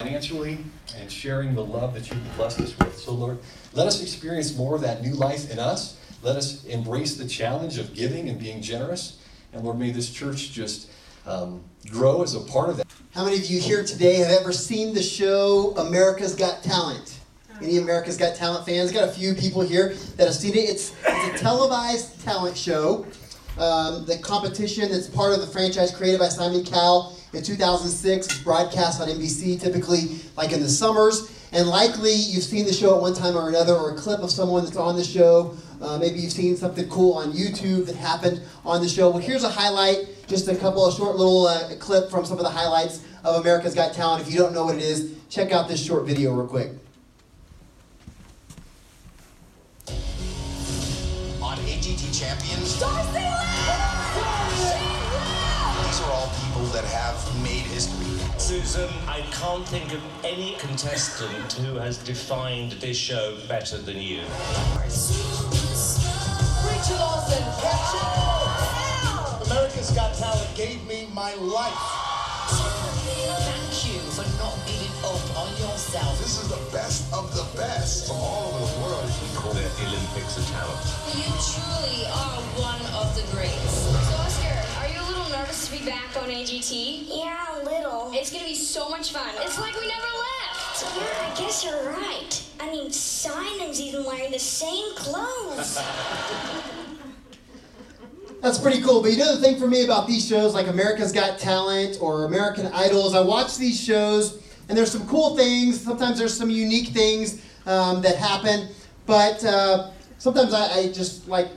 financially and sharing the love that you've blessed us with. So, Lord, let us experience more of that new life in us. Let us embrace the challenge of giving and being generous. And Lord, may this church just um, grow as a part of that. How many of you here today have ever seen the show America's Got Talent? Any America's Got Talent fans? Got a few people here that have seen it. It's, it's a televised talent show. Um, the competition that's part of the franchise created by Simon Cowell in 2006 broadcast on NBC, typically like in the summers. And likely you've seen the show at one time or another, or a clip of someone that's on the show. Uh, maybe you've seen something cool on YouTube that happened on the show. Well, here's a highlight, just a couple of short little uh, clip from some of the highlights of America's Got Talent. If you don't know what it is, check out this short video real quick. On AGT Champions, Darcy these that have made history. Susan, I can't think of any contestant who has defined this show better than you. Rachel Olsen. America's Got Talent gave me my life. Thank you for not giving up on yourself. This is the best of the best from all over the world. We call The Olympics of talent. You truly are one nervous to be back on AGT? Yeah, a little. It's gonna be so much fun. It's like we never left. Yeah, I guess you're right. I mean, Simon's even wearing the same clothes. That's pretty cool. But you know the thing for me about these shows, like America's Got Talent or American Idols, I watch these shows and there's some cool things. Sometimes there's some unique things um, that happen. But uh, sometimes I, I just like,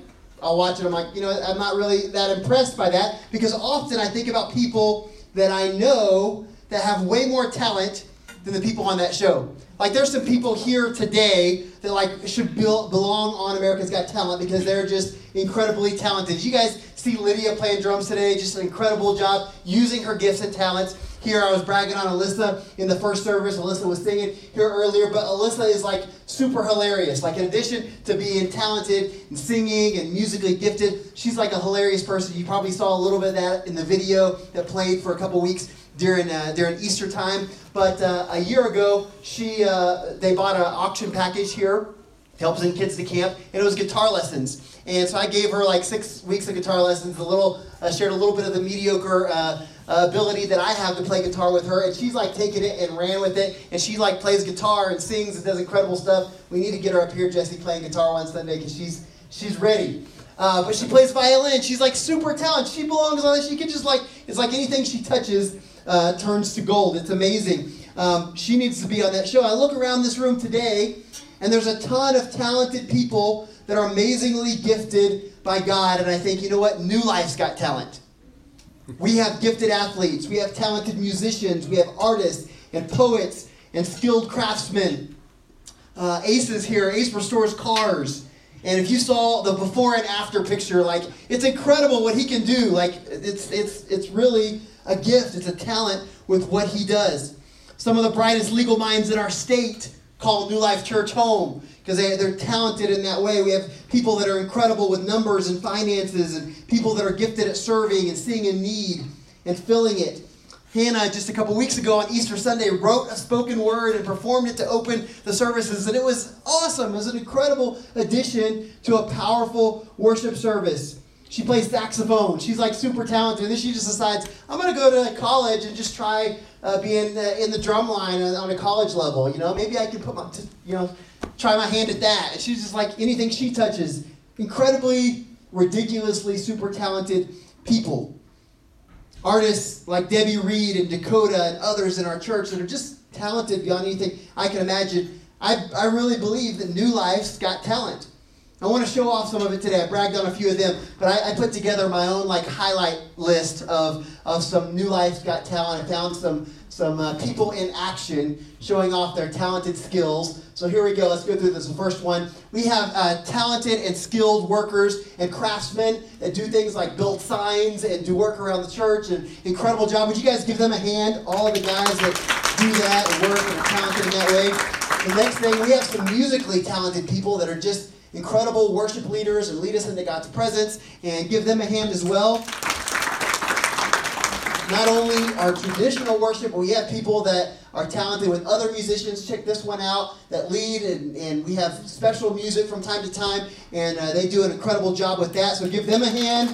I'll watch it. I'm like, you know, I'm not really that impressed by that because often I think about people that I know that have way more talent than the people on that show. Like there's some people here today that like should be- belong on America's Got Talent because they're just incredibly talented. You guys see Lydia playing drums today? Just an incredible job using her gifts and talents. Here I was bragging on Alyssa in the first service. Alyssa was singing here earlier, but Alyssa is like super hilarious. Like in addition to being talented and singing and musically gifted, she's like a hilarious person. You probably saw a little bit of that in the video that played for a couple weeks during uh, during Easter time. But uh, a year ago, she uh, they bought an auction package here to help send kids to camp, and it was guitar lessons. And so I gave her like six weeks of guitar lessons. A little uh, shared a little bit of the mediocre. Uh, ability that I have to play guitar with her, and she's like taking it and ran with it, and she like plays guitar and sings and does incredible stuff. We need to get her up here, Jesse, playing guitar one Sunday because she's she's ready. Uh, but she plays violin. She's like super talented. She belongs on this. She can just like it's like anything she touches uh, turns to gold. It's amazing. Um, she needs to be on that show. I look around this room today, and there's a ton of talented people that are amazingly gifted by God. And I think, you know what? New Life's got talent. We have gifted athletes, we have talented musicians, we have artists and poets and skilled craftsmen. Uh, Ace is here. Ace restores cars. And if you saw the before and after picture, like it's incredible what he can do. Like it's it's it's really a gift. It's a talent with what he does. Some of the brightest legal minds in our state call New Life Church home because they, they're talented in that way. We have people that are incredible with numbers and finances, and people that are gifted at serving and seeing a need and filling it. Hannah, just a couple weeks ago on Easter Sunday, wrote a spoken word and performed it to open the services, and it was awesome. It was an incredible addition to a powerful worship service. She plays saxophone. She's like super talented. And then she just decides, I'm going to go to college and just try uh, being uh, in the drum line on, on a college level. You know, maybe I can put my, you know, try my hand at that. And she's just like anything she touches. Incredibly, ridiculously super talented people. Artists like Debbie Reed and Dakota and others in our church that are just talented beyond anything I can imagine. I, I really believe that New Life's got talent. I want to show off some of it today. I bragged on a few of them, but I, I, put together my own like highlight list of, of some New Life's Got Talent. I found some some uh, people in action showing off their talented skills. So here we go. Let's go through this. First one, we have uh, talented and skilled workers and craftsmen that do things like build signs and do work around the church. And incredible job. Would you guys give them a hand? All of the guys that do that and work and are talented in that way. The next thing, we have some musically talented people that are just incredible worship leaders and lead us into God's presence and give them a hand as well. Not only our traditional worship, but we have people that are talented with other musicians. Check this one out that lead, and, and we have special music from time to time, and uh, they do an incredible job with that. So give them a hand.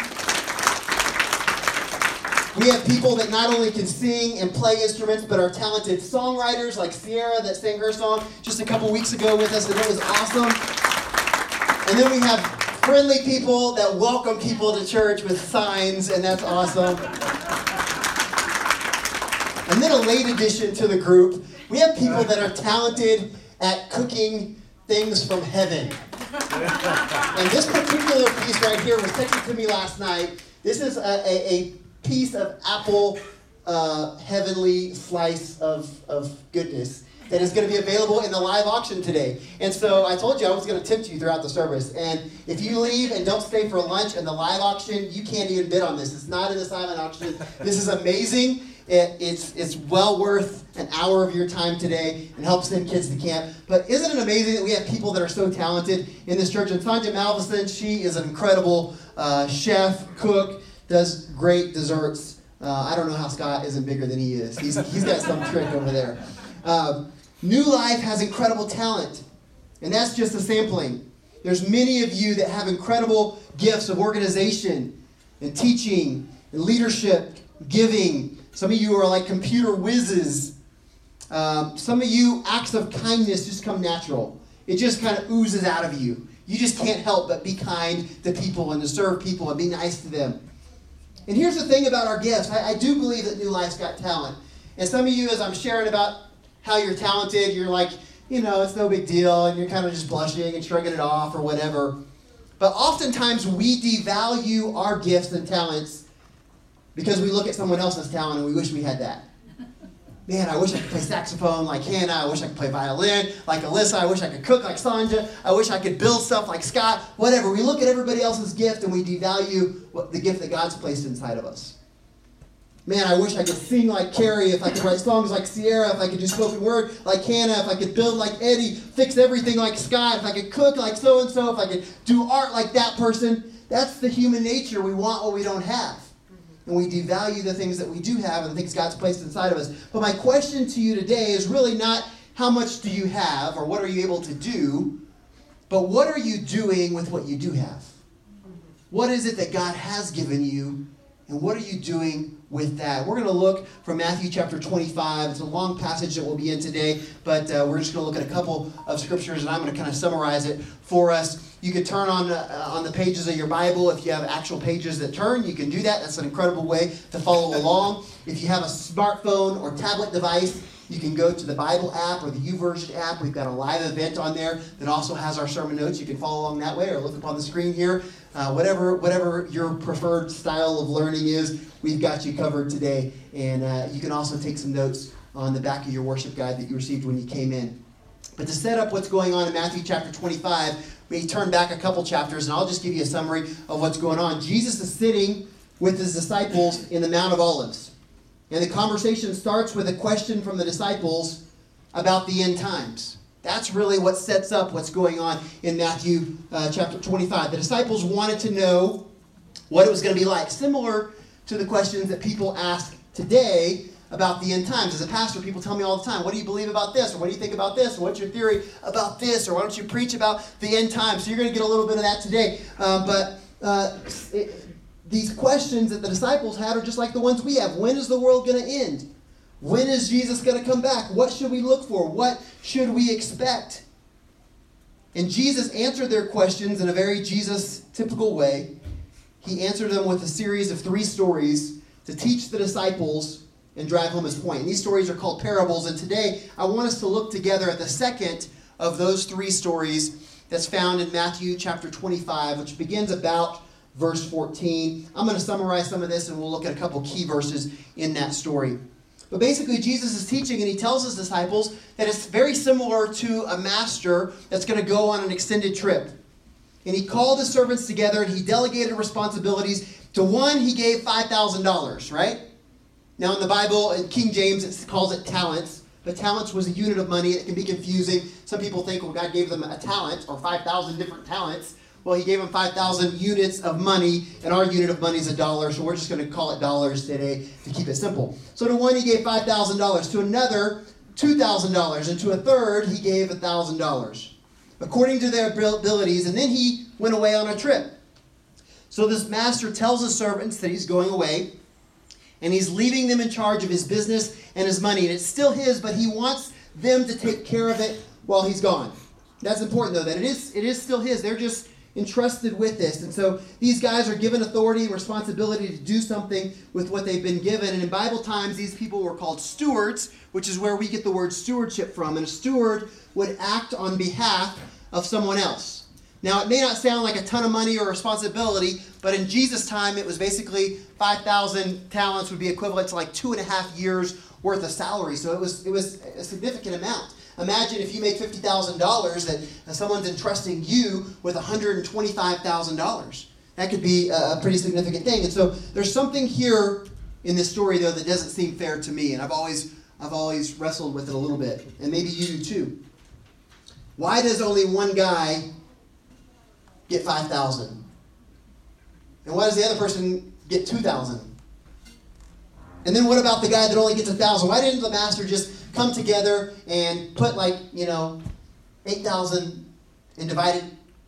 We have people that not only can sing and play instruments, but are talented songwriters like Sierra that sang her song just a couple weeks ago with us, and it was awesome. And then we have friendly people that welcome people to church with signs, and that's awesome. And then a late addition to the group, we have people that are talented at cooking things from heaven. And this particular piece right here was sent to me last night. This is a, a, a piece of apple uh, heavenly slice of, of goodness that is going to be available in the live auction today. And so I told you I was going to tempt you throughout the service. And if you leave and don't stay for lunch in the live auction, you can't even bid on this. It's not the silent auction. This is amazing. It, it's, it's well worth an hour of your time today and help send kids to camp. But isn't it amazing that we have people that are so talented in this church? And Sanja Malvison, she is an incredible uh, chef, cook, does great desserts. Uh, I don't know how Scott isn't bigger than he is. He's, he's got some trick over there. Um, New Life has incredible talent, and that's just a sampling. There's many of you that have incredible gifts of organization and teaching and leadership, giving. Some of you are like computer whizzes. Um, some of you, acts of kindness just come natural. It just kind of oozes out of you. You just can't help but be kind to people and to serve people and be nice to them. And here's the thing about our gifts I, I do believe that New Life's got talent. And some of you, as I'm sharing about how you're talented, you're like, you know, it's no big deal, and you're kind of just blushing and shrugging it off or whatever. But oftentimes we devalue our gifts and talents because we look at someone else's talent and we wish we had that. Man, I wish I could play saxophone like Hannah. I wish I could play violin like Alyssa. I wish I could cook like Sanja. I wish I could build stuff like Scott. Whatever. We look at everybody else's gift and we devalue what, the gift that God's placed inside of us. Man, I wish I could sing like Carrie, if I could write songs like Sierra, if I could do spoken word like Hannah, if I could build like Eddie, fix everything like Scott, if I could cook like so and so, if I could do art like that person. That's the human nature. We want what we don't have and we devalue the things that we do have and the things God's placed inside of us. But my question to you today is really not how much do you have or what are you able to do, but what are you doing with what you do have? What is it that God has given you, and what are you doing with that? We're going to look from Matthew chapter 25. It's a long passage that we'll be in today, but uh, we're just going to look at a couple of scriptures, and I'm going to kind of summarize it for us. You could turn on, uh, on the pages of your Bible. If you have actual pages that turn, you can do that. That's an incredible way to follow along. If you have a smartphone or tablet device, you can go to the Bible app or the YouVersion app. We've got a live event on there that also has our sermon notes. You can follow along that way or look up on the screen here. Uh, whatever, whatever your preferred style of learning is, we've got you covered today. And uh, you can also take some notes on the back of your worship guide that you received when you came in. But to set up what's going on in Matthew chapter 25, we turn back a couple chapters, and I'll just give you a summary of what's going on. Jesus is sitting with his disciples in the Mount of Olives. And the conversation starts with a question from the disciples about the end times. That's really what sets up what's going on in Matthew uh, chapter 25. The disciples wanted to know what it was going to be like, similar to the questions that people ask today about the end times. As a pastor, people tell me all the time, what do you believe about this? Or what do you think about this? Or what's your theory about this? Or why don't you preach about the end times? So you're going to get a little bit of that today. Um, but uh, it, these questions that the disciples had are just like the ones we have. When is the world going to end? When is Jesus going to come back? What should we look for? What should we expect? And Jesus answered their questions in a very Jesus typical way. He answered them with a series of three stories to teach the disciples and drive home his point. And these stories are called parables. And today, I want us to look together at the second of those three stories that's found in Matthew chapter 25, which begins about verse 14. I'm going to summarize some of this and we'll look at a couple key verses in that story. But basically, Jesus is teaching and he tells his disciples that it's very similar to a master that's going to go on an extended trip. And he called his servants together and he delegated responsibilities. To one, he gave $5,000, right? Now, in the Bible, in King James, it calls it talents. But talents was a unit of money. It can be confusing. Some people think, well, God gave them a talent or 5,000 different talents. Well, he gave him 5,000 units of money, and our unit of money is a dollar, so we're just going to call it dollars today to keep it simple. So to one, he gave $5,000. To another, $2,000. And to a third, he gave $1,000, according to their abilities. And then he went away on a trip. So this master tells his servants that he's going away, and he's leaving them in charge of his business and his money. And it's still his, but he wants them to take care of it while he's gone. That's important, though, that it is, it is still his. They're just entrusted with this. And so these guys are given authority and responsibility to do something with what they've been given. And in Bible times, these people were called stewards, which is where we get the word stewardship from. And a steward would act on behalf of someone else. Now, it may not sound like a ton of money or responsibility, but in Jesus' time, it was basically 5,000 talents would be equivalent to like two and a half years worth of salary. So it was, it was a significant amount. Imagine if you make $50,000 that someone's entrusting you with $125,000. That could be a pretty significant thing. And so there's something here in this story, though, that doesn't seem fair to me. And I've always, I've always wrestled with it a little bit. And maybe you do too. Why does only one guy get 5,000? And why does the other person get 2,000? And then what about the guy that only gets 1,000? Why didn't the master just come together and put like, you know, 8,000 and divide it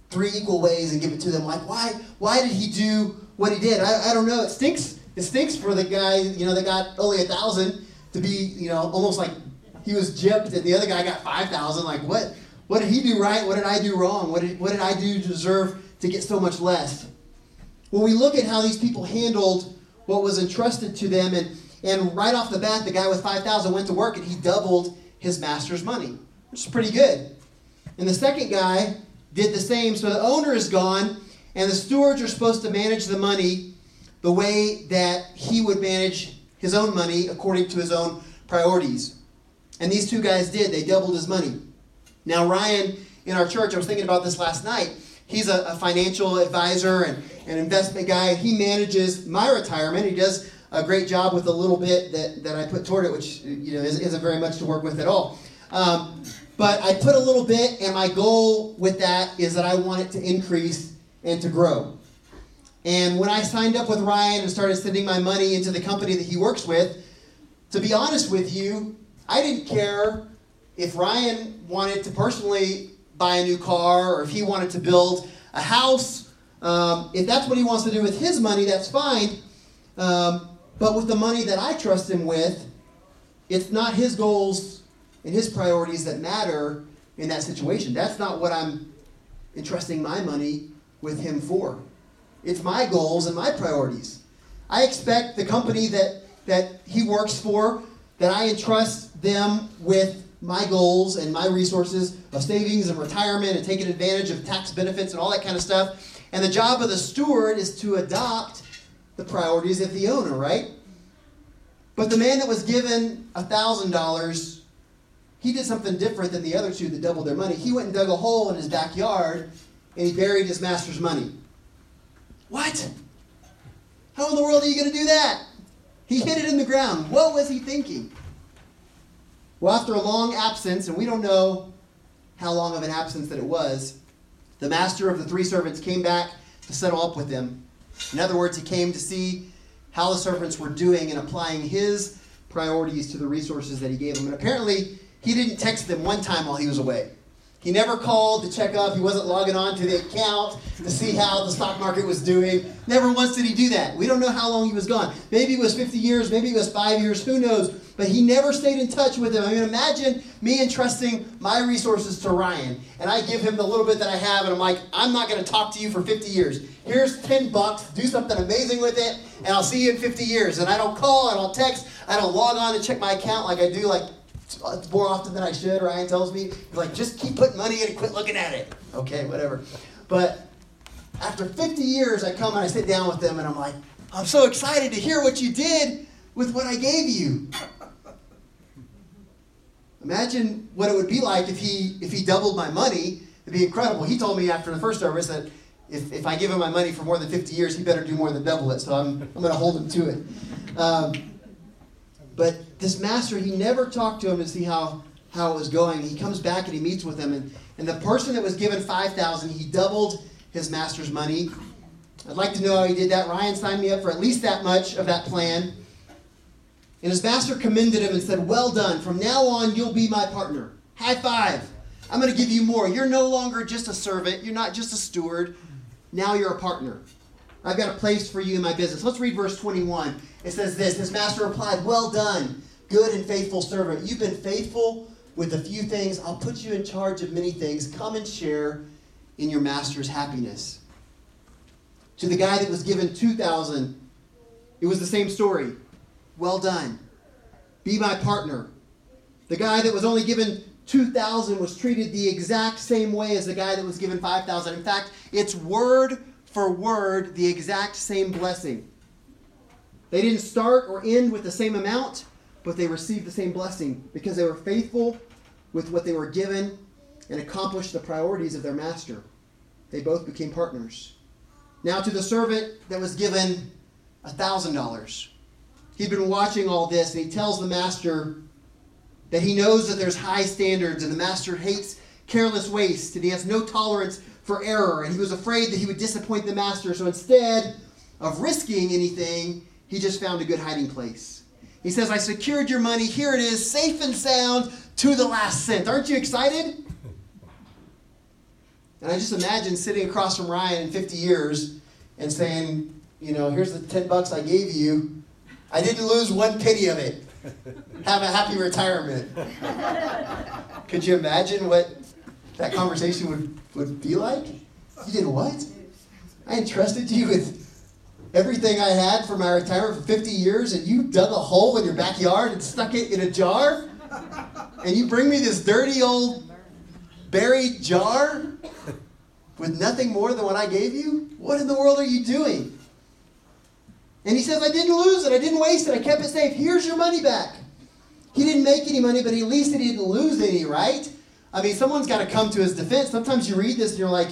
three equal ways and give it to them. Like, why, why did he do what he did? I, I don't know. It stinks. It stinks for the guy, you know, that got only a thousand to be, you know, almost like he was gypped and the other guy got 5,000. Like, what, what did he do right? What did I do wrong? What did, what did I do to deserve to get so much less? When we look at how these people handled what was entrusted to them and and right off the bat, the guy with 5,000 went to work and he doubled his master's money, which is pretty good. And the second guy did the same. So the owner is gone, and the stewards are supposed to manage the money the way that he would manage his own money according to his own priorities. And these two guys did. They doubled his money. Now, Ryan in our church, I was thinking about this last night. He's a, a financial advisor and an investment guy. He manages my retirement. He does a great job with a little bit that, that I put toward it, which you know isn't very much to work with at all. Um, but I put a little bit, and my goal with that is that I want it to increase and to grow. And when I signed up with Ryan and started sending my money into the company that he works with, to be honest with you, I didn't care if Ryan wanted to personally buy a new car or if he wanted to build a house. Um, if that's what he wants to do with his money, that's fine. Um, but with the money that I trust him with, it's not his goals and his priorities that matter in that situation. That's not what I'm entrusting my money with him for. It's my goals and my priorities. I expect the company that, that he works for, that I entrust them with my goals and my resources of savings and retirement and taking advantage of tax benefits and all that kind of stuff. And the job of the steward is to adopt the priorities of the owner, right? But the man that was given $1,000, he did something different than the other two that doubled their money. He went and dug a hole in his backyard and he buried his master's money. What? How in the world are you going to do that? He hid it in the ground. What was he thinking? Well, after a long absence, and we don't know how long of an absence that it was, the master of the three servants came back to settle up with them. In other words, he came to see how the servants were doing and applying his priorities to the resources that he gave them. And apparently, he didn't text them one time while he was away. He never called to check up. He wasn't logging on to the account to see how the stock market was doing. Never once did he do that. We don't know how long he was gone. Maybe it was 50 years, maybe it was five years, who knows. But he never stayed in touch with him. I mean, imagine me entrusting my resources to Ryan, and I give him the little bit that I have, and I'm like, I'm not going to talk to you for 50 years. Here's 10 bucks, do something amazing with it, and I'll see you in 50 years. And I don't call, I don't text, I don't log on to check my account like I do like more often than I should. Ryan tells me, he's like, just keep putting money in and quit looking at it. Okay, whatever. But after 50 years, I come and I sit down with them and I'm like, I'm so excited to hear what you did with what I gave you. Imagine what it would be like if he if he doubled my money. It'd be incredible. He told me after the first service that if, if I give him my money for more than 50 years, he better do more than double it. So I'm, I'm going to hold him to it. Um, but this master, he never talked to him to see how, how it was going. He comes back and he meets with him. And, and the person that was given 5,000, he doubled his master's money. I'd like to know how he did that. Ryan signed me up for at least that much of that plan. And his master commended him and said, Well done. From now on, you'll be my partner. High five. I'm going to give you more. You're no longer just a servant, you're not just a steward. Now you're a partner. I've got a place for you in my business. Let's read verse 21. It says this His master replied, Well done, good and faithful servant. You've been faithful with a few things. I'll put you in charge of many things. Come and share in your master's happiness. To the guy that was given 2,000, it was the same story. Well done. Be my partner. The guy that was only given 2,000 was treated the exact same way as the guy that was given 5,000. In fact, it's word for word the exact same blessing. They didn't start or end with the same amount, but they received the same blessing because they were faithful with what they were given and accomplished the priorities of their master. They both became partners. Now, to the servant that was given $1,000, he'd been watching all this and he tells the master that he knows that there's high standards and the master hates careless waste and he has no tolerance for error and he was afraid that he would disappoint the master. So instead of risking anything, he just found a good hiding place. He says, I secured your money. Here it is, safe and sound to the last cent. Aren't you excited? And I just imagine sitting across from Ryan in 50 years and saying, you know, here's the 10 bucks I gave you. I didn't lose one penny of it. Have a happy retirement. Could you imagine what that conversation would, would be like? You did what? I entrusted you with everything I had for my retirement for 50 years, and you dug a hole in your backyard and stuck it in a jar? And you bring me this dirty old buried jar with nothing more than what I gave you? What in the world are you doing? And he says, I didn't lose it. I didn't waste it. I kept it safe. Here's your money back. He didn't make any money, but at least he didn't lose any, right? I mean, someone's got to come to his defense. Sometimes you read this and you're like,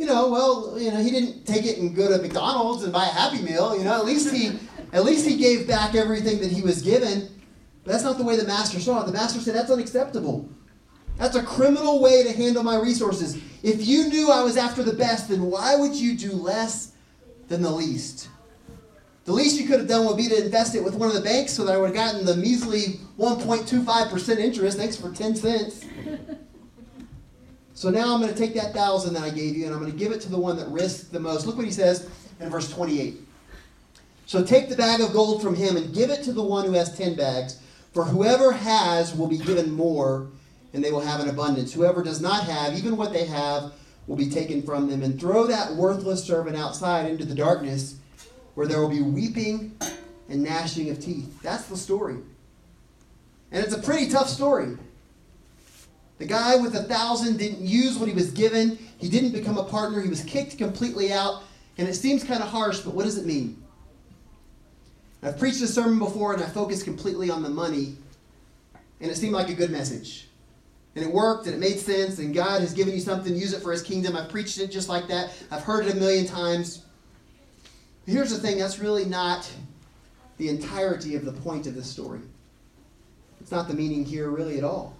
you know, well, you know, he didn't take it and go to McDonald's and buy a Happy Meal. You know, at least he, at least he gave back everything that he was given. But that's not the way the master saw it. The master said that's unacceptable. That's a criminal way to handle my resources. If you knew I was after the best, then why would you do less than the least? The least you could have done would be to invest it with one of the banks so that I would have gotten the measly 1.25% interest. Thanks for 10 cents. So now I'm going to take that thousand that I gave you and I'm going to give it to the one that risked the most. Look what he says in verse 28. So take the bag of gold from him and give it to the one who has 10 bags. For whoever has will be given more, and they will have an abundance. Whoever does not have, even what they have, will be taken from them. And throw that worthless servant outside into the darkness, where there will be weeping and gnashing of teeth. That's the story. And it's a pretty tough story. The guy with a thousand didn't use what he was given. He didn't become a partner. He was kicked completely out. And it seems kind of harsh, but what does it mean? I've preached a sermon before and I focused completely on the money, and it seemed like a good message. And it worked and it made sense, and God has given you something, use it for His kingdom. I've preached it just like that. I've heard it a million times. But here's the thing that's really not the entirety of the point of this story. It's not the meaning here really at all.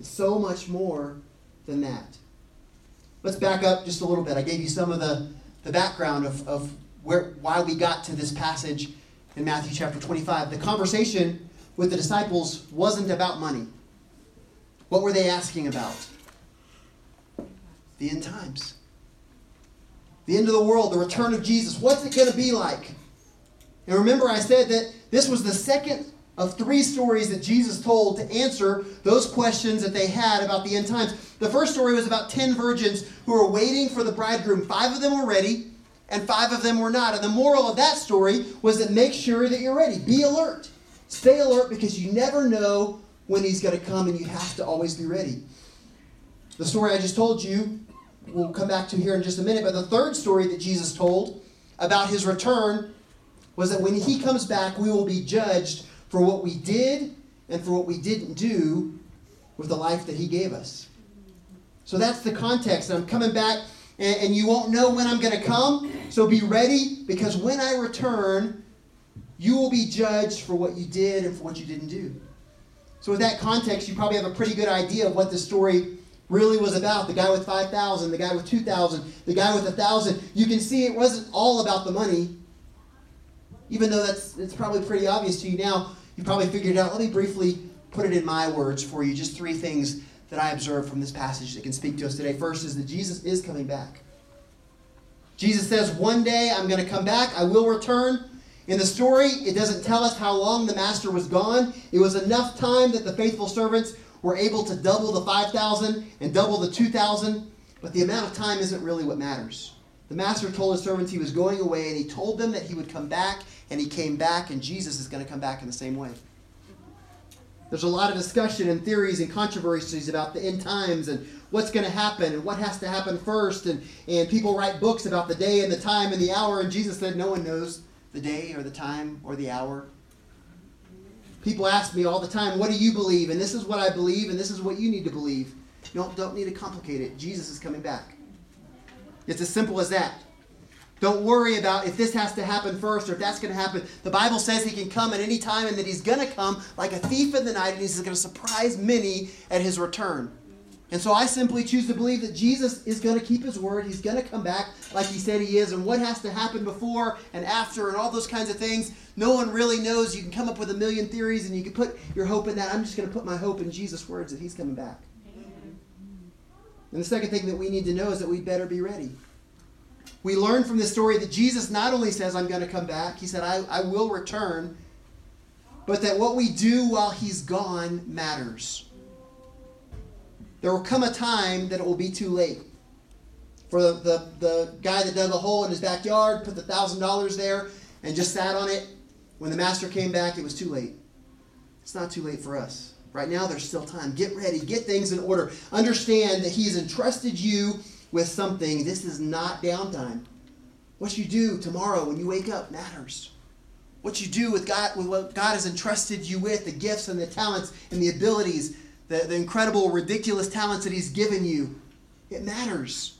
It's so much more than that. Let's back up just a little bit. I gave you some of the, the background of, of where, why we got to this passage in Matthew chapter 25. The conversation with the disciples wasn't about money. What were they asking about? The end times. The end of the world, the return of Jesus. What's it going to be like? And remember, I said that this was the second of three stories that Jesus told to answer those questions that they had about the end times. The first story was about 10 virgins who were waiting for the bridegroom. Five of them were ready, and five of them were not. And the moral of that story was that make sure that you're ready. Be alert. Stay alert because you never know when he's going to come and you have to always be ready. The story I just told you, we'll come back to here in just a minute, but the third story that Jesus told about his return was that when he comes back, we will be judged for what we did and for what we didn't do with the life that he gave us. So that's the context. I'm coming back and, and you won't know when I'm going to come. So be ready because when I return, you will be judged for what you did and for what you didn't do. So, with that context, you probably have a pretty good idea of what the story really was about. The guy with 5,000, the guy with 2,000, the guy with 1,000. You can see it wasn't all about the money. Even though that's it's probably pretty obvious to you now, you probably figured out. Let me briefly put it in my words for you. Just three things that I observed from this passage that can speak to us today. First is that Jesus is coming back. Jesus says, One day I'm going to come back, I will return. In the story, it doesn't tell us how long the master was gone. It was enough time that the faithful servants were able to double the 5,000 and double the 2,000, but the amount of time isn't really what matters. The master told his servants he was going away, and he told them that he would come back, and he came back, and Jesus is going to come back in the same way. There's a lot of discussion and theories and controversies about the end times and what's going to happen and what has to happen first. And, and people write books about the day and the time and the hour. And Jesus said, No one knows the day or the time or the hour. People ask me all the time, What do you believe? And this is what I believe, and this is what you need to believe. Don't, don't need to complicate it. Jesus is coming back. It's as simple as that. Don't worry about if this has to happen first or if that's going to happen. The Bible says he can come at any time and that he's going to come like a thief in the night and he's going to surprise many at his return. And so I simply choose to believe that Jesus is going to keep his word. He's going to come back like he said he is. And what has to happen before and after and all those kinds of things, no one really knows. You can come up with a million theories and you can put your hope in that. I'm just going to put my hope in Jesus' words that he's coming back. And the second thing that we need to know is that we better be ready we learn from this story that Jesus not only says, I'm going to come back, he said, I, I will return, but that what we do while he's gone matters. There will come a time that it will be too late. For the, the, the guy that dug a hole in his backyard, put the $1,000 there, and just sat on it, when the master came back, it was too late. It's not too late for us. Right now, there's still time. Get ready, get things in order. Understand that he's entrusted you with something, this is not downtime. What you do tomorrow when you wake up matters. What you do with God, with what God has entrusted you with, the gifts and the talents and the abilities, the, the incredible, ridiculous talents that He's given you, it matters.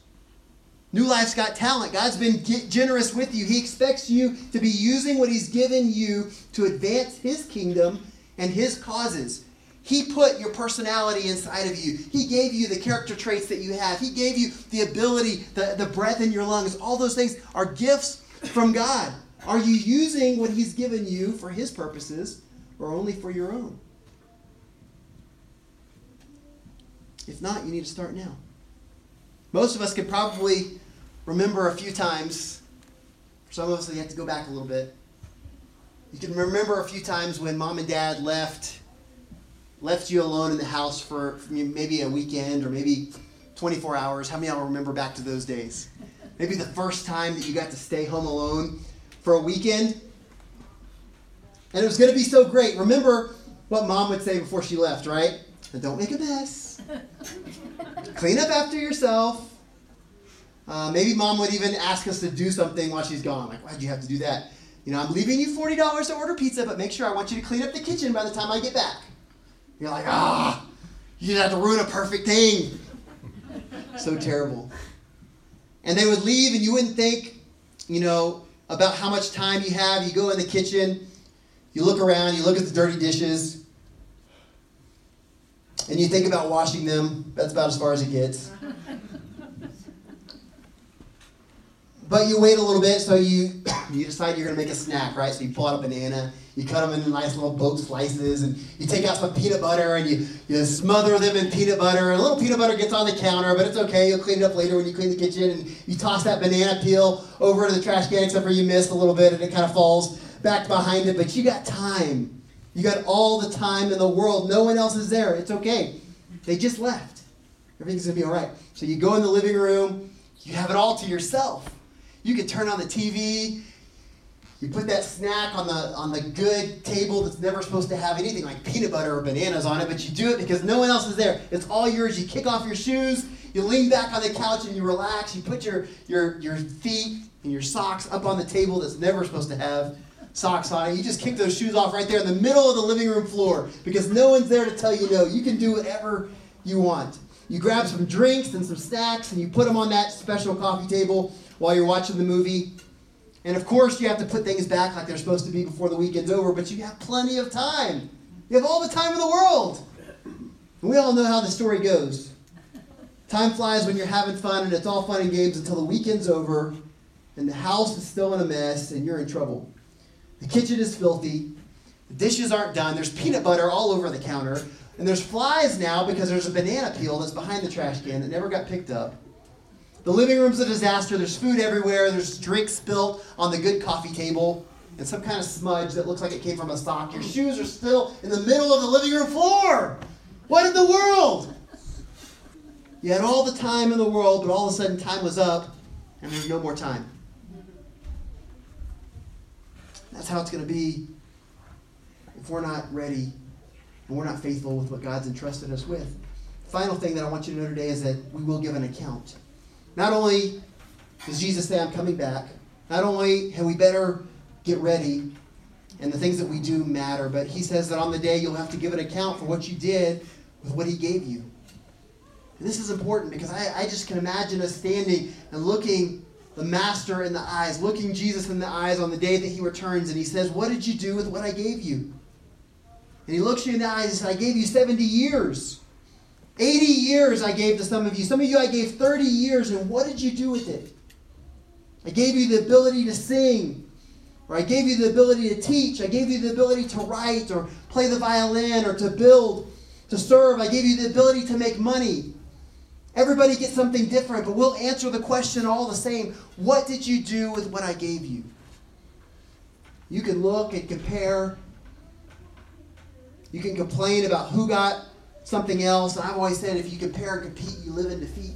New Life's got talent. God's been generous with you. He expects you to be using what He's given you to advance His kingdom and His causes. He put your personality inside of you. He gave you the character traits that you have. He gave you the ability, the, the breath in your lungs. All those things are gifts from God. Are you using what He's given you for His purposes or only for your own? If not, you need to start now. Most of us could probably remember a few times. For some of us, we have to go back a little bit. You can remember a few times when mom and dad left left you alone in the house for maybe a weekend or maybe 24 hours. How many of y'all remember back to those days? Maybe the first time that you got to stay home alone for a weekend. And it was going to be so great. Remember what mom would say before she left, right? don't make a mess. Clean up after yourself. Uh, maybe mom would even ask us to do something while she's gone. Like, why'd you have to do that? You know, I'm leaving you $40 to order pizza, but make sure I want you to clean up the kitchen by the time I get back. You're like, ah, you didn't have to ruin a perfect thing. so terrible. And they would leave, and you wouldn't think, you know, about how much time you have. You go in the kitchen, you look around, you look at the dirty dishes, and you think about washing them. That's about as far as it gets. But you wait a little bit, so you you decide you're gonna make a snack, right? So you pull out a banana, you cut them into nice little boat slices, and you take out some peanut butter and you, you smother them in peanut butter. A little peanut butter gets on the counter, but it's okay. You'll clean it up later when you clean the kitchen. And you toss that banana peel over to the trash can, except for you missed a little bit and it kind of falls back behind it. But you got time. You got all the time in the world. No one else is there. It's okay. They just left. Everything's to be all right. So you go in the living room, you have it all to yourself. You can turn on the TV, you put that snack on the on the good table that's never supposed to have anything like peanut butter or bananas on it, but you do it because no one else is there. It's all yours. You kick off your shoes, you lean back on the couch and you relax. You put your your your feet and your socks up on the table that's never supposed to have socks on it. You just kick those shoes off right there in the middle of the living room floor because no one's there to tell you no. You can do whatever you want. You grab some drinks and some snacks and you put them on that special coffee table while you're watching the movie. And of course, you have to put things back like they're supposed to be before the weekend's over, but you have plenty of time. You have all the time in the world. And we all know how the story goes. Time flies when you're having fun, and it's all fun and games until the weekend's over, and the house is still in a mess, and you're in trouble. The kitchen is filthy. The dishes aren't done. There's peanut butter all over the counter. And there's flies now because there's a banana peel that's behind the trash can that never got picked up. The living room's a disaster. There's food everywhere. There's drinks spilt on the good coffee table and some kind of smudge that looks like it came from a sock. Your shoes are still in the middle of the living room floor. What in the world? You had all the time in the world, but all of a sudden time was up and there's no more time. That's how it's going to be if we're not ready and we're not faithful with what God's entrusted us with. Final thing that I want you to know today is that we will give an account. Not only does Jesus say, I'm coming back, not only have we better get ready and the things that we do matter, but he says that on the day you'll have to give an account for what you did with what he gave you. And this is important because I, I just can imagine us standing and looking the master in the eyes, looking Jesus in the eyes on the day that he returns, and he says, What did you do with what I gave you? And he looks you in the eyes and says, I gave you 70 years. 80 years I gave to some of you. Some of you I gave 30 years, and what did you do with it? I gave you the ability to sing, or I gave you the ability to teach, I gave you the ability to write, or play the violin, or to build, to serve. I gave you the ability to make money. Everybody gets something different, but we'll answer the question all the same. What did you do with what I gave you? You can look and compare. You can complain about who got something else. And I've always said if you compare and compete, you live in defeat.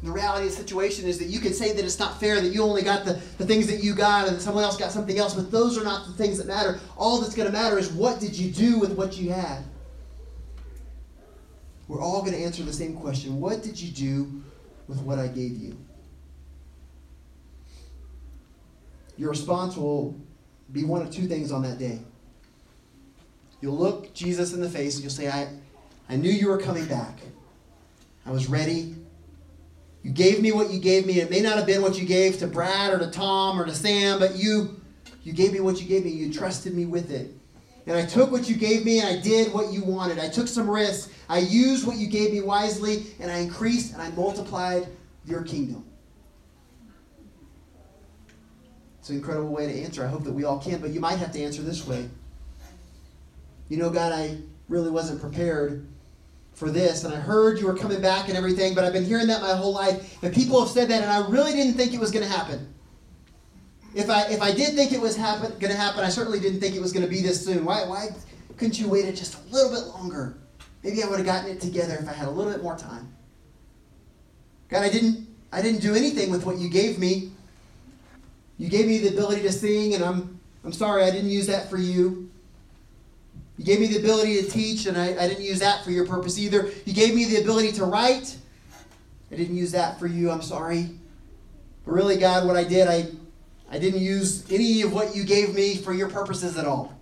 And the reality of the situation is that you can say that it's not fair, that you only got the, the things that you got and someone else got something else, but those are not the things that matter. All that's going to matter is what did you do with what you had? We're all going to answer the same question What did you do with what I gave you? Your response will be one of two things on that day. You'll look Jesus in the face and you'll say, I, I knew you were coming back. I was ready. You gave me what you gave me. It may not have been what you gave to Brad or to Tom or to Sam, but you you gave me what you gave me. You trusted me with it. And I took what you gave me and I did what you wanted. I took some risks. I used what you gave me wisely and I increased and I multiplied your kingdom. It's an incredible way to answer. I hope that we all can, but you might have to answer this way. You know, God, I really wasn't prepared for this, and I heard you were coming back and everything, but I've been hearing that my whole life, and people have said that, and I really didn't think it was going to happen. If I if I did think it was happen going to happen, I certainly didn't think it was going to be this soon. Why why couldn't you wait just a little bit longer? Maybe I would have gotten it together if I had a little bit more time. God, I didn't I didn't do anything with what you gave me. You gave me the ability to sing, and I'm I'm sorry I didn't use that for you. You gave me the ability to teach, and I, I didn't use that for your purpose either. You gave me the ability to write. I didn't use that for you. I'm sorry. But really, God, what I did, I I didn't use any of what you gave me for your purposes at all.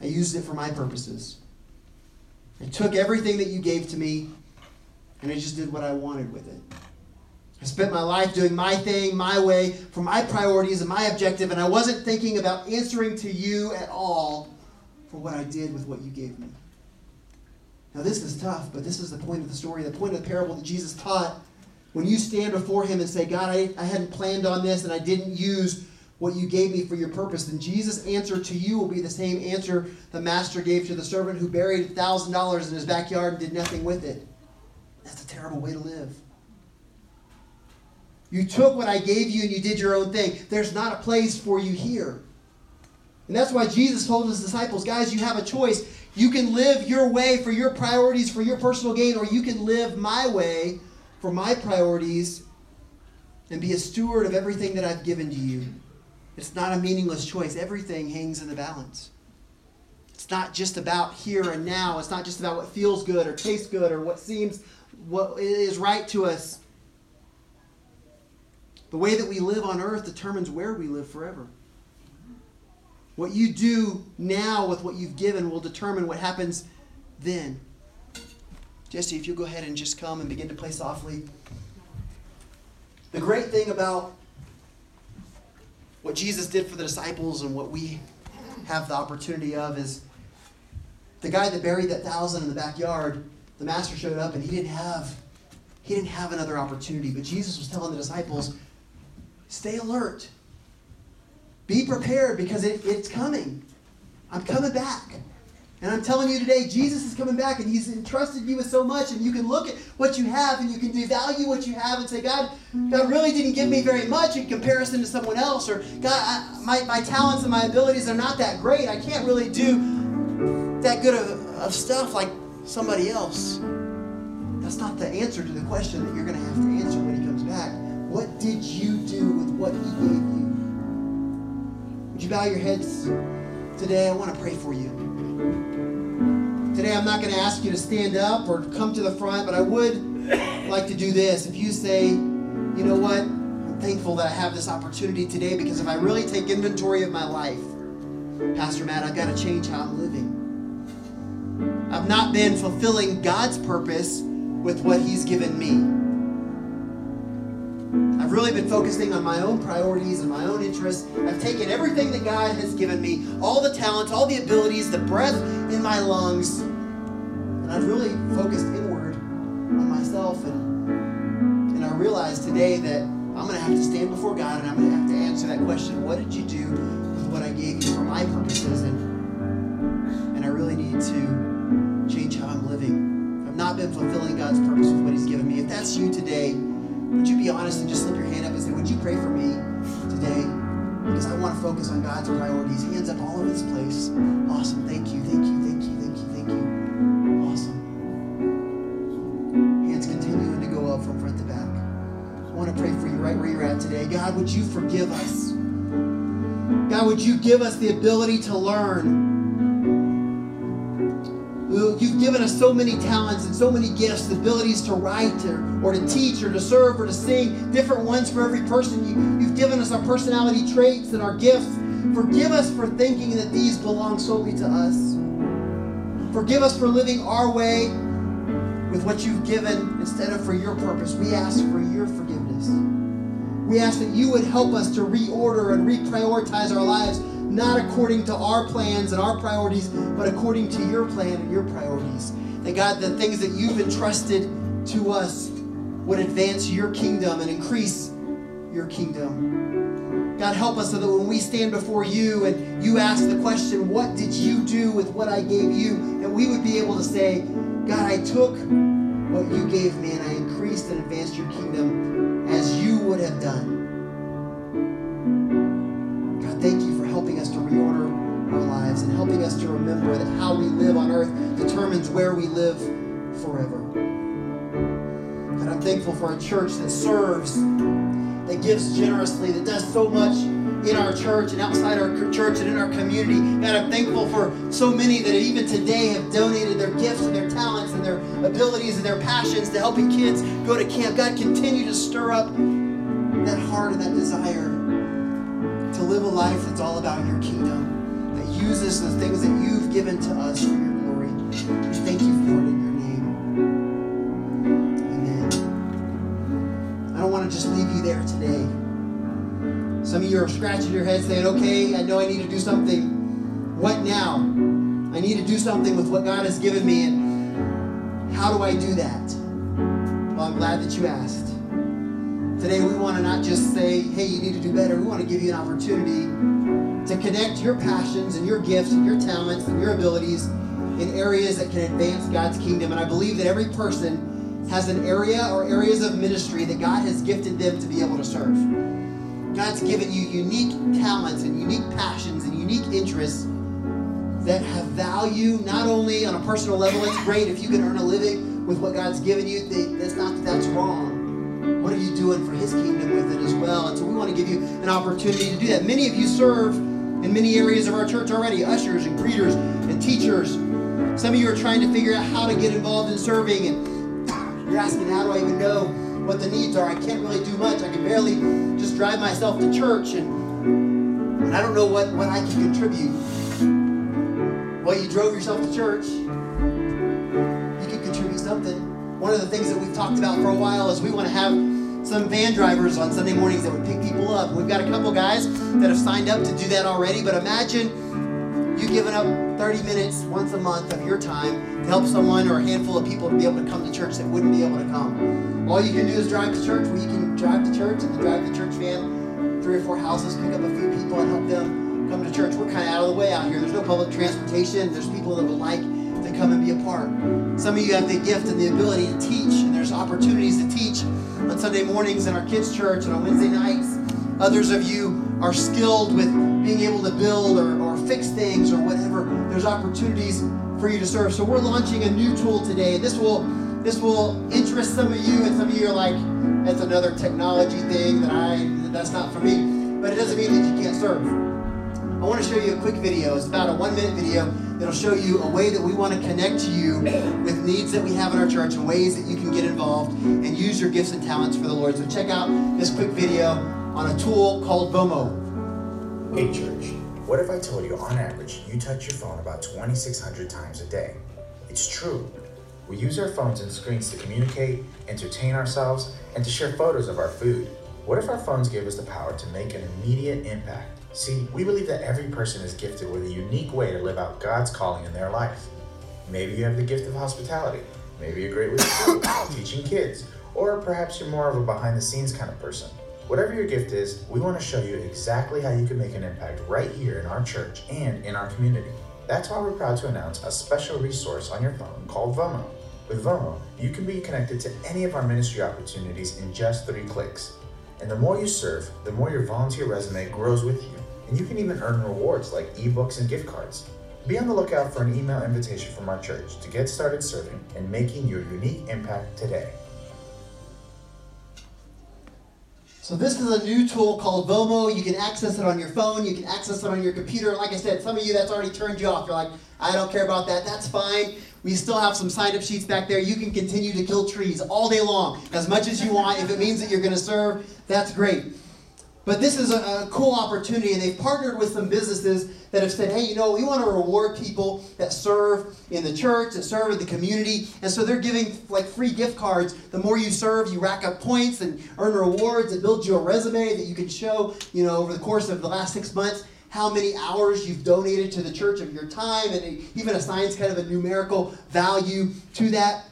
I used it for my purposes. I took everything that you gave to me and I just did what I wanted with it. I spent my life doing my thing, my way, for my priorities and my objective, and I wasn't thinking about answering to you at all for what I did with what you gave me. Now, this is tough, but this is the point of the story, the point of the parable that Jesus taught when you stand before Him and say, God, I, I hadn't planned on this and I didn't use what you gave me for your purpose, then Jesus' answer to you will be the same answer the master gave to the servant who buried $1,000 in his backyard and did nothing with it. That's a terrible way to live. You took what I gave you and you did your own thing. There's not a place for you here. And that's why Jesus told his disciples, guys, you have a choice. You can live your way for your priorities, for your personal gain, or you can live my way for my priorities and be a steward of everything that I've given to you. It's not a meaningless choice. Everything hangs in the balance. It's not just about here and now. It's not just about what feels good or tastes good or what seems what is right to us. The way that we live on earth determines where we live forever. What you do now with what you've given will determine what happens then. Jesse, if you'll go ahead and just come and begin to play softly. The great thing about what Jesus did for the disciples and what we have the opportunity of is the guy that buried that thousand in the backyard, the master showed up and he didn't have he didn't have another opportunity. But Jesus was telling the disciples, stay alert. Be prepared because it, it's coming. I'm coming back. And I'm telling you today, Jesus is coming back and He's entrusted you with so much. And you can look at what you have and you can devalue what you have and say, God, God really didn't give me very much in comparison to someone else. Or, God, I, my, my talents and my abilities are not that great. I can't really do that good of, of stuff like somebody else. That's not the answer to the question that you're going to have to answer when He comes back. What did you do with what He gave you? You bow your heads today? I want to pray for you. Today, I'm not going to ask you to stand up or come to the front, but I would like to do this. If you say, you know what, I'm thankful that I have this opportunity today because if I really take inventory of my life, Pastor Matt, I've got to change how I'm living. I've not been fulfilling God's purpose with what He's given me. I've really been focusing on my own priorities and my own interests. I've taken everything that God has given me, all the talents, all the abilities, the breath in my lungs, and I've really focused inward on myself. And, and I realized today that I'm going to have to stand before God and I'm going to have to answer that question what did you do with what I gave you for my purposes? And, and I really need to change how I'm living. I've not been fulfilling God's purpose with what He's given me. If that's you today, would you be honest and just slip your hand up and say, Would you pray for me today? Because I want to focus on God's priorities. Hands up all over this place. Awesome. Thank you, thank you, thank you, thank you, thank you. Awesome. Hands continuing to go up from front to back. I want to pray for you right where you're at today. God, would you forgive us? God, would you give us the ability to learn? Us so many talents and so many gifts, abilities to write or, or to teach or to serve or to sing, different ones for every person. You, you've given us our personality traits and our gifts. Forgive us for thinking that these belong solely to us. Forgive us for living our way with what you've given instead of for your purpose. We ask for your forgiveness. We ask that you would help us to reorder and reprioritize our lives not according to our plans and our priorities, but according to your plan and your priorities. That God, the things that you've entrusted to us would advance your kingdom and increase your kingdom. God, help us so that when we stand before you and you ask the question, What did you do with what I gave you? And we would be able to say, God, I took what you gave me and I increased and advanced your kingdom as you would have done. Helping us to remember that how we live on earth determines where we live forever. God, I'm thankful for a church that serves, that gives generously, that does so much in our church and outside our church and in our community. God, I'm thankful for so many that even today have donated their gifts and their talents and their abilities and their passions to helping kids go to camp. God, continue to stir up that heart and that desire to live a life that's all about your kingdom, uses the things that you've given to us for your glory. We thank you for it in your name. Amen. I don't want to just leave you there today. Some of you are scratching your head saying, okay, I know I need to do something. What now? I need to do something with what God has given me, and how do I do that? Well, I'm glad that you asked. Today, we want to not just say, hey, you need to do better. We want to give you an opportunity to connect your passions and your gifts and your talents and your abilities in areas that can advance God's kingdom. And I believe that every person has an area or areas of ministry that God has gifted them to be able to serve. God's given you unique talents and unique passions and unique interests that have value not only on a personal level. It's great if you can earn a living with what God's given you. That's not that that's wrong. What are you doing for His kingdom with it as well? And so we want to give you an opportunity to do that. Many of you serve in many areas of our church already ushers and greeters and teachers. Some of you are trying to figure out how to get involved in serving, and you're asking, How do I even know what the needs are? I can't really do much. I can barely just drive myself to church, and, and I don't know what, what I can contribute. Well, you drove yourself to church, you can contribute something. One of the things that we've talked about for a while is we want to have some van drivers on Sunday mornings that would pick people up. We've got a couple guys that have signed up to do that already, but imagine you giving up 30 minutes once a month of your time to help someone or a handful of people to be able to come to church that wouldn't be able to come. All you can do is drive to church. Well, you can drive to church and then drive the church van three or four houses, pick up a few people and help them come to church. We're kind of out of the way out here. There's no public transportation. There's people that would like to come and be a part. Some of you have the gift and the ability to teach, and there's opportunities to teach on Sunday mornings in our kids' church and on Wednesday nights. Others of you are skilled with being able to build or, or fix things or whatever. There's opportunities for you to serve. So we're launching a new tool today. This will this will interest some of you, and some of you are like, that's another technology thing that I that's not for me. But it doesn't mean that you can't serve. I want to show you a quick video. It's about a one minute video that'll show you a way that we want to connect to you with needs that we have in our church and ways that you can get involved and use your gifts and talents for the Lord. So check out this quick video on a tool called Vomo. Hey, church. What if I told you on average you touch your phone about 2,600 times a day? It's true. We use our phones and screens to communicate, entertain ourselves, and to share photos of our food. What if our phones gave us the power to make an immediate impact? See, we believe that every person is gifted with a unique way to live out God's calling in their life. Maybe you have the gift of hospitality. Maybe you're great with teaching kids. Or perhaps you're more of a behind the scenes kind of person. Whatever your gift is, we want to show you exactly how you can make an impact right here in our church and in our community. That's why we're proud to announce a special resource on your phone called Vomo. With Vomo, you can be connected to any of our ministry opportunities in just three clicks. And the more you serve, the more your volunteer resume grows with you. And you can even earn rewards like ebooks and gift cards. Be on the lookout for an email invitation from our church to get started serving and making your unique impact today. So this is a new tool called Vomo. You can access it on your phone. You can access it on your computer. Like I said, some of you that's already turned you off. You're like, I don't care about that. That's fine. We still have some sign-up sheets back there. You can continue to kill trees all day long, as much as you want. If it means that you're going to serve, that's great. But this is a, a, cool opportunity, and they've partnered with some businesses that have said, hey, you know, we want to reward people that serve in the church, that serve in the community. And so they're giving like free gift cards. The more you serve, you rack up points and earn rewards. It builds you a resume that you can show, you know, over the course of the last six months how many hours you've donated to the church of your time, and it even assigns kind of a numerical value to that.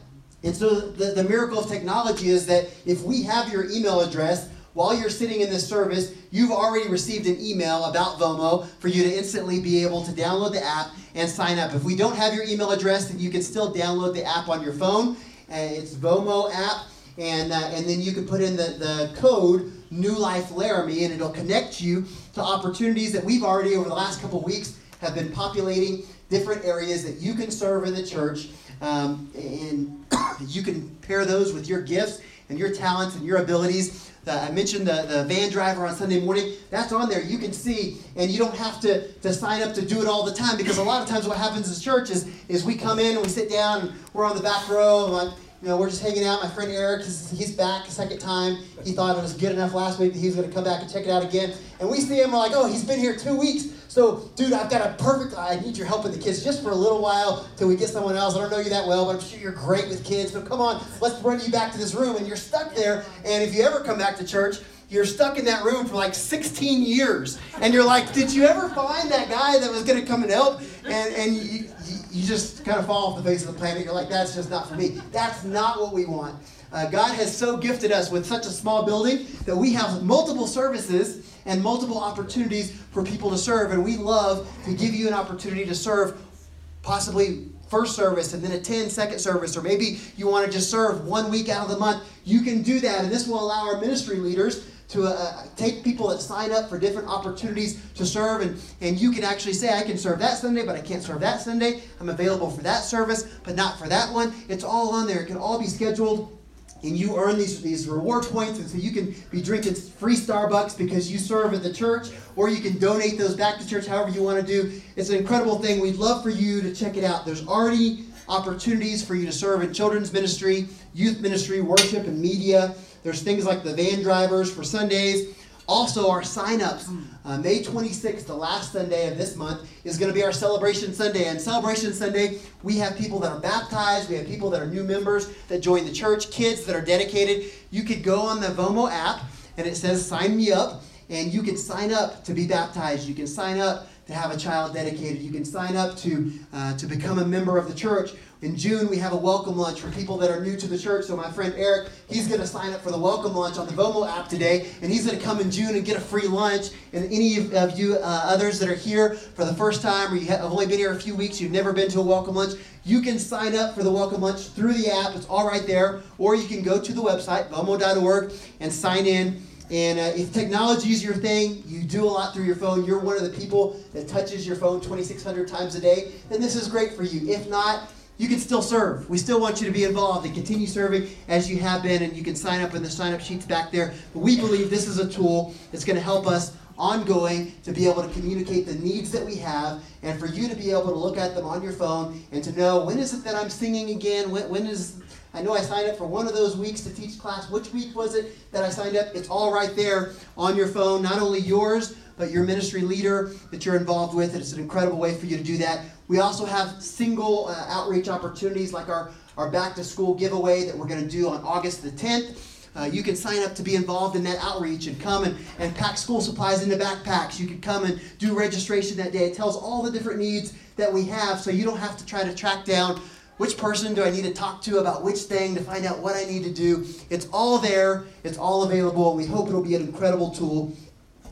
And so the, the miracle of technology is that if we have your email address, while you're sitting in this service, you've already received an email about Vomo for you to instantly be able to download the app and sign up. If we don't have your email address, then you can still download the app on your phone. Uh, it's Vomo app, and uh, and then you can put in the, the code New Life Laramie, and it'll connect you to opportunities that we've already over the last couple weeks have been populating different areas that you can serve in the church, um, and you can pair those with your gifts and your talents and your abilities. The, I mentioned the, the van driver on Sunday morning. That's on there. You can see, and you don't have to, to sign up to do it all the time because a lot of times what happens as church is, is we come in and we sit down and we're on the back row. You know, we're just hanging out. My friend Eric, he's, he's back a second time. He thought it was good enough last week that he was going to come back and check it out again. And we see him, we're like, oh, he's been here two weeks. So, dude, I've got a perfect, I need your help with the kids just for a little while till we get someone else. I don't know you that well, but I'm sure you're great with kids. So come on, let's bring you back to this room. And you're stuck there. And if you ever come back to church, you're stuck in that room for like 16 years. And you're like, did you ever find that guy that was going to come and help? And, and you, you just kind of fall off the face of the planet. You're like, that's just not for me. That's not what we want. Uh, God has so gifted us with such a small building that we have multiple services and multiple opportunities for people to serve. And we love to give you an opportunity to serve possibly first service and then attend second service, or maybe you want to just serve one week out of the month. You can do that. And this will allow our ministry leaders to uh, take people that sign up for different opportunities to serve. And, and you can actually say i can serve that sunday but i can't serve that sunday. I'm available for that service but not for that one. It's all on there. It can all be scheduled and you earn these, these reward points. And so you can be drinking free starbucks because you serve at the church or you can donate those back to church however you want to do. It's an incredible thing. We'd love for you to check it out. There's already opportunities for you to serve in children's ministry youth ministry worship and media there's things like the van drivers for Sundays. Also, our sign-ups. Uh, May 26th, the last Sunday of this month, is going to be our Celebration Sunday. And Celebration Sunday, we have people that are baptized. We have people that are new members that join the church, kids that are dedicated. You could go on the Vomo app, and it says sign me up. And you can sign up to be baptized. You can sign up to have a child dedicated. You can sign up to, uh, to become a member of the church. In June, we have a welcome lunch for people that are new to the church. So my friend Eric, he's going to sign up for the welcome lunch on the Vomo app today, and he's going to come in June and get a free lunch. And any of you uh, others that are here for the first time, or you have only been here a few weeks, you've never been to a welcome lunch, you can sign up for the welcome lunch through the app. It's all right there, or you can go to the website vomo.org and sign in. And uh, if technology is your thing, you do a lot through your phone, you're one of the people that touches your phone 2,600 times a day, then this is great for you. If not, you can still serve. We still want you to be involved and continue serving as you have been, and you can sign up in the sign up sheets back there. But we believe this is a tool that's going to help us ongoing to be able to communicate the needs that we have and for you to be able to look at them on your phone and to know when is it that I'm singing again? When, when is I know I signed up for one of those weeks to teach class. Which week was it that I signed up? It's all right there on your phone, not only yours, but your ministry leader that you're involved with. It's an incredible way for you to do that. We also have single uh, outreach opportunities like our, our back to school giveaway that we're going to do on August the 10th. Uh, you can sign up to be involved in that outreach and come and, and pack school supplies into backpacks. You can come and do registration that day. It tells all the different needs that we have so you don't have to try to track down which person do I need to talk to about which thing to find out what I need to do. It's all there, it's all available, and we hope it'll be an incredible tool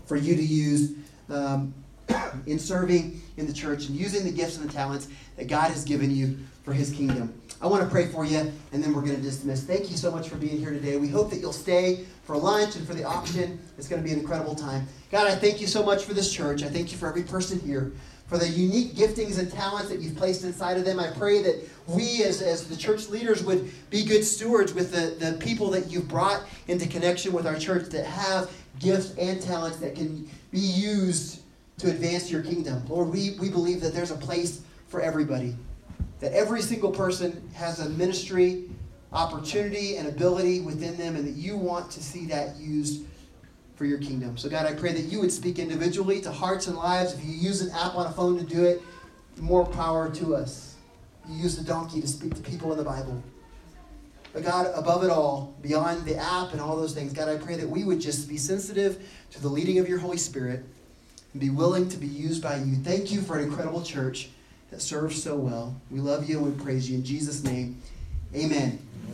for you to use um, in serving in the church and using the gifts and the talents that God has given you for His kingdom. I want to pray for you, and then we're going to dismiss. Thank you so much for being here today. We hope that you'll stay for lunch and for the auction. It's going to be an incredible time. God, I thank you so much for this church. I thank you for every person here for the unique giftings and talents that you've placed inside of them. I pray that we, as, as the church leaders, would be good stewards with the, the people that you've brought into connection with our church that have gifts and talents that can be used to advance your kingdom. Lord, we, we believe that there's a place for everybody, that every single person has a ministry, opportunity, and ability within them, and that you want to see that used for your kingdom. So, God, I pray that you would speak individually to hearts and lives. If you use an app on a phone to do it, more power to us. You use the donkey to speak to people in the Bible. But God, above it all, beyond the app and all those things, God, I pray that we would just be sensitive to the leading of your Holy Spirit and be willing to be used by you. Thank you for an incredible church that serves so well. We love you and we praise you. In Jesus' name, amen.